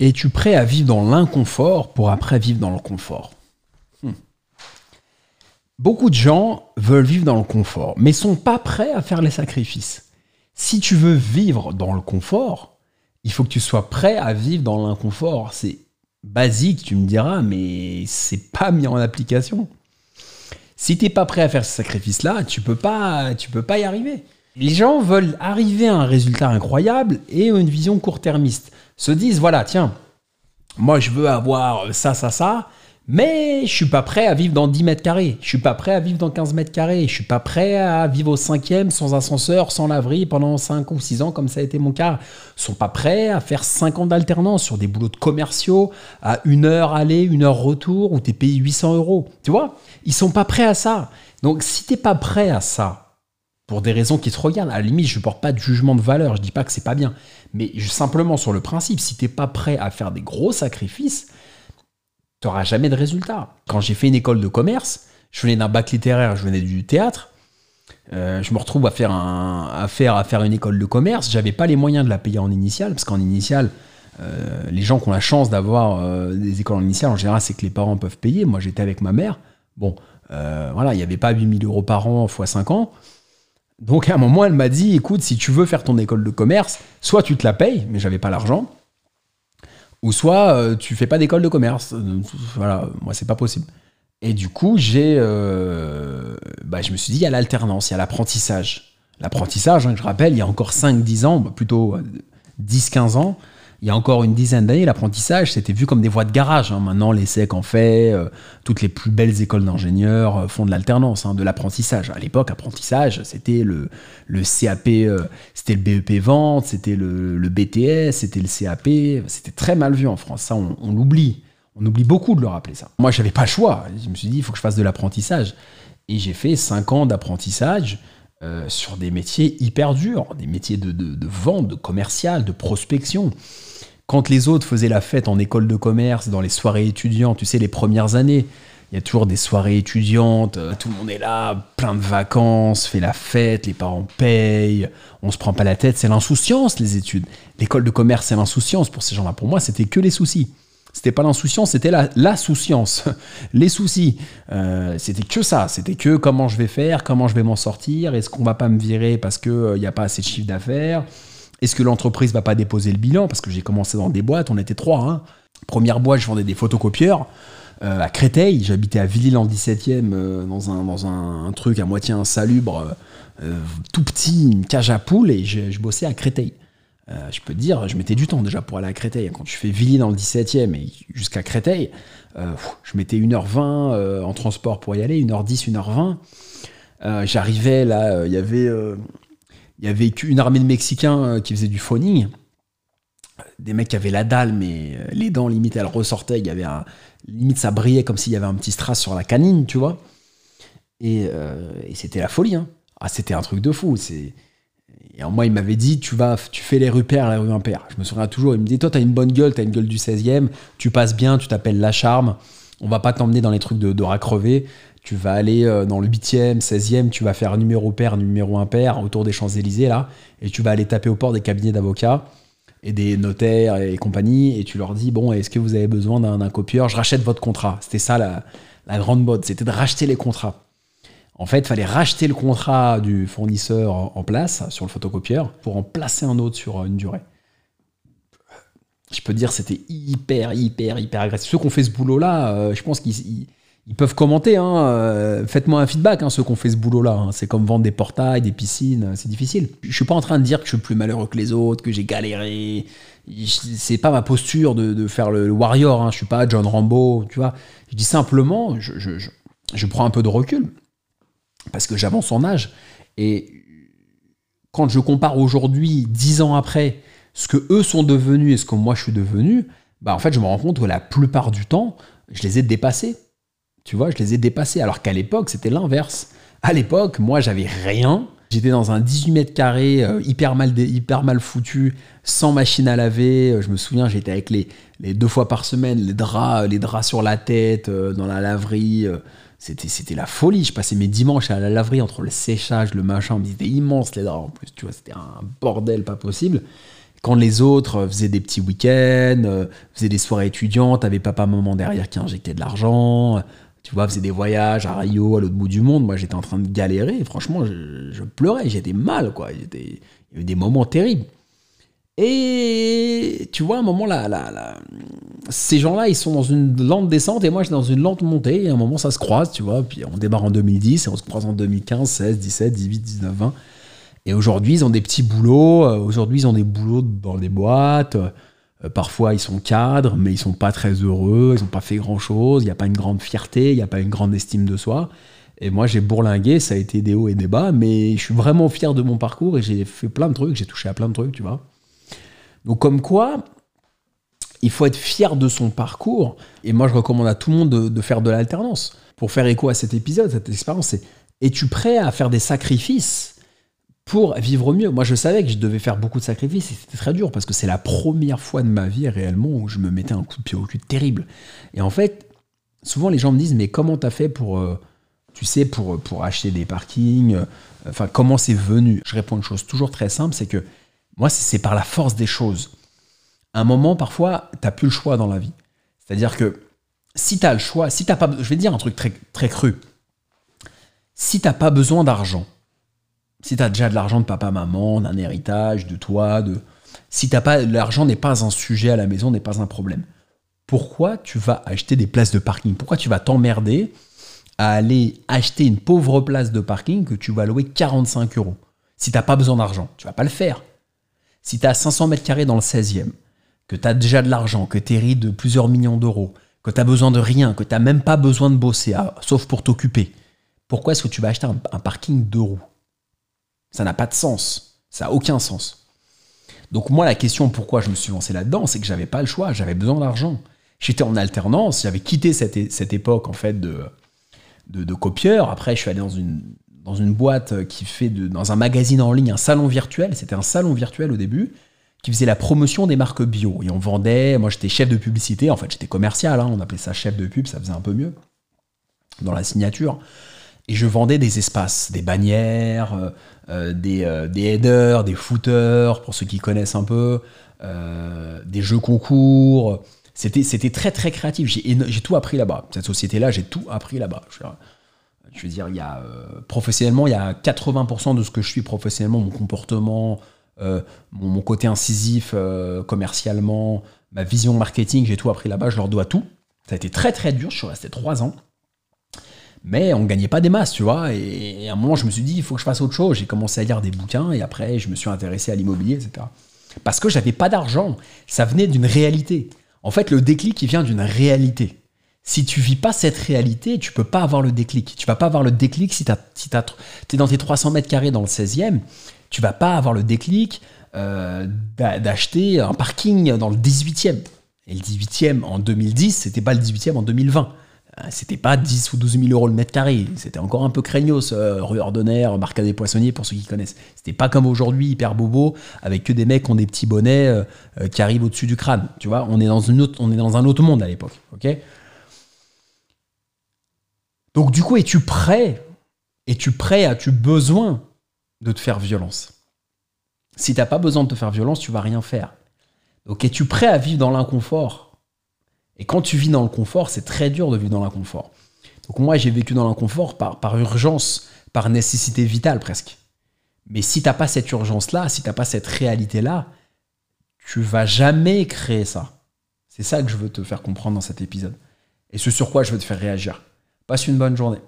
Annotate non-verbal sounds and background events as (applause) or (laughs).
Es-tu prêt à vivre dans l'inconfort pour après vivre dans le confort? Hmm. Beaucoup de gens veulent vivre dans le confort, mais sont pas prêts à faire les sacrifices. Si tu veux vivre dans le confort, il faut que tu sois prêt à vivre dans l'inconfort. C'est basique, tu me diras, mais c'est pas mis en application. Si t'es pas prêt à faire ce sacrifice-là, tu peux pas, tu peux pas y arriver. Les gens veulent arriver à un résultat incroyable et une vision court-termiste. Se disent voilà, tiens, moi je veux avoir ça, ça, ça, mais je suis pas prêt à vivre dans 10 mètres carrés. Je suis pas prêt à vivre dans 15 mètres carrés. Je suis pas prêt à vivre au cinquième sans ascenseur, sans laverie pendant 5 ou 6 ans comme ça a été mon cas. Ils sont pas prêts à faire 5 ans d'alternance sur des boulots de commerciaux à une heure aller, une heure retour où tu es payé 800 euros. Tu vois? Ils sont pas prêts à ça. Donc si t'es pas prêt à ça, pour des raisons qui te regardent, à la limite, je porte pas de jugement de valeur. Je dis pas que c'est pas bien. Mais simplement sur le principe, si t'es pas prêt à faire des gros sacrifices, tu n'auras jamais de résultat. Quand j'ai fait une école de commerce, je venais d'un bac littéraire, je venais du théâtre. euh, je me retrouve à faire, à, faire, à faire une école de commerce. J'avais pas les moyens de la payer en initial, parce qu'en initial, euh, les gens qui ont la chance d'avoir euh, des écoles en initial, en général, c'est que les parents peuvent payer. Moi, j'étais avec ma mère. Bon, voilà, il n'y avait pas 8000 euros par an x 5 ans. Donc, à un moment, elle m'a dit écoute, si tu veux faire ton école de commerce, soit tu te la payes, mais j'avais pas l'argent, ou soit euh, tu fais pas d'école de commerce. Euh, Voilà, moi c'est pas possible. Et du coup, j'ai, euh, bah, je me suis dit, il y a l'alternance, il y a l'apprentissage. L'apprentissage, hein, je rappelle, il y a encore 5-10 ans, bah, plutôt 10-15 ans, il y a encore une dizaine d'années, l'apprentissage, c'était vu comme des voies de garage. hein. Maintenant, l'ESSEC en fait, euh, toutes les plus belles écoles d'ingénieurs euh, font de l'alternance, hein, de l'apprentissage. À l'époque, apprentissage, c'était le, le CAP, euh, c'était le BEP vente, c'était le, le BTS, c'était le CAP. C'était très mal vu en France. Ça, on, l'oublie. On oublie beaucoup de le rappeler ça. Moi, j'avais pas le choix. Je me suis dit, il faut que je fasse de l'apprentissage. Et j'ai fait 5 ans d'apprentissage sur des métiers hyper durs, des métiers de, de- de vente, de commercial, de prospection. Quand les autres faisaient la fête en école de commerce, dans les soirées étudiantes, tu sais, les premières années, il y a toujours des soirées étudiantes, euh, tout le monde est là, plein de vacances, fait la fête, les parents payent, on se prend pas la tête, c'est l'insouciance, les études. L'école de commerce, c'est l'insouciance pour ces gens-là. Pour moi, c'était que les soucis. C'était pas l'insouciance, c'était la, souciance. (laughs) Les soucis. Euh, c'était que ça. C'était que comment je vais faire, comment je vais m'en sortir, est-ce qu'on va pas me virer parce qu'il n'y a pas assez de chiffre d'affaires, est-ce que l'entreprise va pas déposer le bilan? Parce que j'ai commencé dans des boîtes, on était trois. hein. Première boîte, je vendais des photocopieurs euh, à Créteil. J'habitais à Villiers en 17e, euh, dans, un, dans un, truc à moitié insalubre, euh, euh, tout petit, une cage à poules, et je, je bossais à Créteil. Je peux te dire, je mettais du temps déjà pour aller à Créteil. Quand tu fais Villiers dans le 17e et jusqu'à Créteil, je mettais 1h20 euh, en transport pour y aller, 1h10, 1h20. Euh, J'arrivais là, il y avait, il y avait une armée de Mexicains euh, qui faisaient du phoning. Des mecs qui avaient la dalle, mais euh, les dents, limite, elles ressortaient. Il y avait limite, ça brillait comme s'il y avait un petit strass sur la canine, tu vois. Et, euh, c'était la folie. Hein. Ah, c'était un truc de fou. C'est et en moi, il m'avait dit, tu vas, tu fais les rues Père, les rues Impair. Je me souviens toujours, il me dit, toi, t'as une bonne gueule, t'as une gueule du 16e, tu passes bien, tu t'appelles La Charme, on va pas t'emmener dans les trucs de, de rat crevé, tu vas aller euh, dans le 8e, 16e, tu vas faire numéro pair, numéro impair, autour des Champs-Élysées, là, et tu vas aller taper au port des cabinets d'avocats et des notaires et compagnie, et tu leur dis, bon, est-ce que vous avez besoin d'un copieur? Je rachète votre contrat. C'était ça la, grande mode, c'était de racheter les contrats. En fait, il fallait racheter le contrat du fournisseur en place sur le photocopieur pour en placer un autre sur une durée. Je peux dire, c'était hyper, hyper, hyper agressif. Ceux qui ont fait ce boulot-là, euh, je pense qu'ils ils- peuvent commenter. hein, euh, Faites-moi un feedback, hein, ceux qui ont fait ce boulot-là. hein. C'est comme vendre des portails, des piscines, euh, c'est difficile. Je suis pas en train de dire que je suis plus malheureux que les autres, que j'ai galéré. C'est pas ma posture de, faire le, warrior. Hein. Je suis pas John Rambo, tu vois. Je dis simplement, je- je prends un peu de recul parce que j'avance en âge. Et quand je compare aujourd'hui, dix ans après, ce que eux sont devenus et ce que moi je suis devenu, bah en fait, je me rends compte que la plupart du temps, je les ai dépassés. Tu vois, je les ai dépassés. Alors qu'à l'époque, c'était l'inverse. À l'époque, moi, j'avais rien. J'étais dans un 18 mètres carrés, euh, hyper, mal hyper mal foutu, sans machine à laver. Euh, Je me souviens, j'étais avec les, les deux fois par semaine, les draps, les draps sur la tête, euh, dans la laverie. euh, c'était, c'était la folie. Je passais mes dimanches à la laverie entre le séchage, le machin. C'était immense les draps en plus. Tu vois, c'était un bordel pas possible. quand les autres faisaient des petits week-ends, euh, faisaient des soirées étudiantes, t'avais papa, maman derrière qui injectait de l'argent, tu vois, faisaient des voyages à Rio, à l'autre bout du monde. Moi, j'étais en train de galérer. franchement, je, pleurais, j'étais mal, quoi. Il y a eu des moments terribles. Et tu vois, à un moment, là, là, là ces gens-là, ils sont dans une lente descente et moi, je suis dans une lente montée. Et à un moment, ça se croise, tu vois. Puis on démarre en 2010 et on se croise en 2015, 16, 17, 18, 19, 20. Et aujourd'hui, ils ont des petits boulots. Euh, aujourd'hui, ils ont des boulots dans des boîtes. Euh, parfois, ils sont cadres, mais ils sont pas très heureux. Ils n'ont pas fait grand-chose. Il n'y a pas une grande fierté. Il n'y a pas une grande estime de soi. Et moi, j'ai bourlingué. Ça a été des hauts et des bas. Mais je suis vraiment fier de mon parcours et j'ai fait plein de trucs. J'ai touché à plein de trucs, tu vois. Donc, comme quoi, il faut être fier de son parcours. Et moi, je recommande à tout le monde de, faire de l'alternance. Pour faire écho à cet épisode, cette expérience, es-tu prêt à faire des sacrifices pour vivre mieux. Moi, je savais que je devais faire beaucoup de sacrifices et c'était très dur parce que c'est la première fois de ma vie réellement où je me mettais un coup de pied au cul terrible. Et en fait, souvent les gens me disent mais comment t'as fait pour, euh, tu sais, pour, pour acheter des parkings euh, Enfin, comment c'est venu? Je réponds une chose toujours très simple, c'est que moi, c'est par la force des choses. À un moment, parfois, t'as plus le choix dans la vie. C'est-à-dire que si t'as le choix, si t'as pas, je vais te dire un truc très, très cru. Si t'as pas besoin d'argent, si tu as déjà de l'argent de papa, maman, d'un héritage, de toi, de. Si t'as pas. L'argent n'est pas un sujet à la maison, n'est pas un problème. Pourquoi tu vas acheter des places de parking? Pourquoi tu vas t'emmerder à aller acheter une pauvre place de parking que tu vas louer 45 euros? Si t'as pas besoin d'argent, tu vas pas le faire. Si tu as 500 mètres carrés dans le 16e, que tu as déjà de l'argent, que tu hérites de plusieurs millions d'euros, que tu as besoin de rien, que tu n'as même pas besoin de bosser, ah, sauf pour t'occuper, pourquoi est-ce que tu vas acheter un, parking deux roues ça n'a pas de sens. Ça n'a aucun sens. Donc moi, la question pourquoi je me suis lancé là-dedans, c'est que j'avais pas le choix, j'avais besoin d'argent. J'étais en alternance, j'avais quitté cette, cette, époque en fait de, de, copieur. Après, je suis allé dans une, dans une boîte qui fait dans un magazine en ligne un salon virtuel. C'était un salon virtuel au début qui faisait la promotion des marques bio. Et on vendait, moi j'étais chef de publicité, en fait j'étais commercial, hein. on appelait ça chef de pub, ça faisait un peu mieux dans la signature. Et je vendais des espaces, des bannières, euh, euh, des, euh, des, headers, des footers, pour ceux qui connaissent un peu, des jeux concours. C'était, très très créatif. J'ai, tout appris là-bas. Cette société-là, j'ai tout appris là-bas. Je, veux dire, il y a, professionnellement, il y a 80% de ce que je suis professionnellement, mon comportement, mon, mon, côté incisif commercialement, ma vision marketing, j'ai tout appris là-bas. Je leur dois tout. Ça a été très très dur. Je suis resté trois ans mais on gagnait pas des masses, tu vois. Et, à un moment, je me suis dit, il faut que je fasse autre chose. J'ai commencé à lire des bouquins et après, je me suis intéressé à l'immobilier, etc. Parce que j'avais pas d'argent. Ça venait d'une réalité. En fait, le déclic, il vient d'une réalité. Si tu vis pas cette réalité, tu peux pas avoir le déclic. Tu vas pas avoir le déclic si tu es dans tes 300 mètres carrés dans le 16e. Tu vas pas avoir le déclic euh, d'acheter un parking dans le 18e. Et le 18e en 2010, c'était pas le 18e en 2020. Euh, c'était pas 10 ou 12 000 euros le mètre carré. C'était encore un peu craignos, euh, rue Ordonnaire, Marca des Poissonniers, pour ceux qui connaissent. C'était pas comme aujourd'hui, hyper bobo, avec que des mecs qui ont des petits bonnets euh, qui arrivent au-dessus du crâne. Tu vois, on est dans, une autre, on est dans un autre monde à l'époque. ok? Donc, du coup, es-tu prêt Es-tu prêt As-tu besoin de te faire violence? Si t'as pas besoin de te faire violence, tu vas rien faire. Donc, es-tu prêt à vivre dans l'inconfort? Et quand tu vis dans le confort, c'est très dur de vivre dans l'inconfort. Donc moi, j'ai vécu dans l'inconfort par, urgence, par nécessité vitale presque. Mais si tu n'as pas cette urgence-là, si tu n'as pas cette réalité-là, tu vas jamais créer ça. C'est ça que je veux te faire comprendre dans cet épisode. Et ce sur quoi je veux te faire réagir. Passe une bonne journée.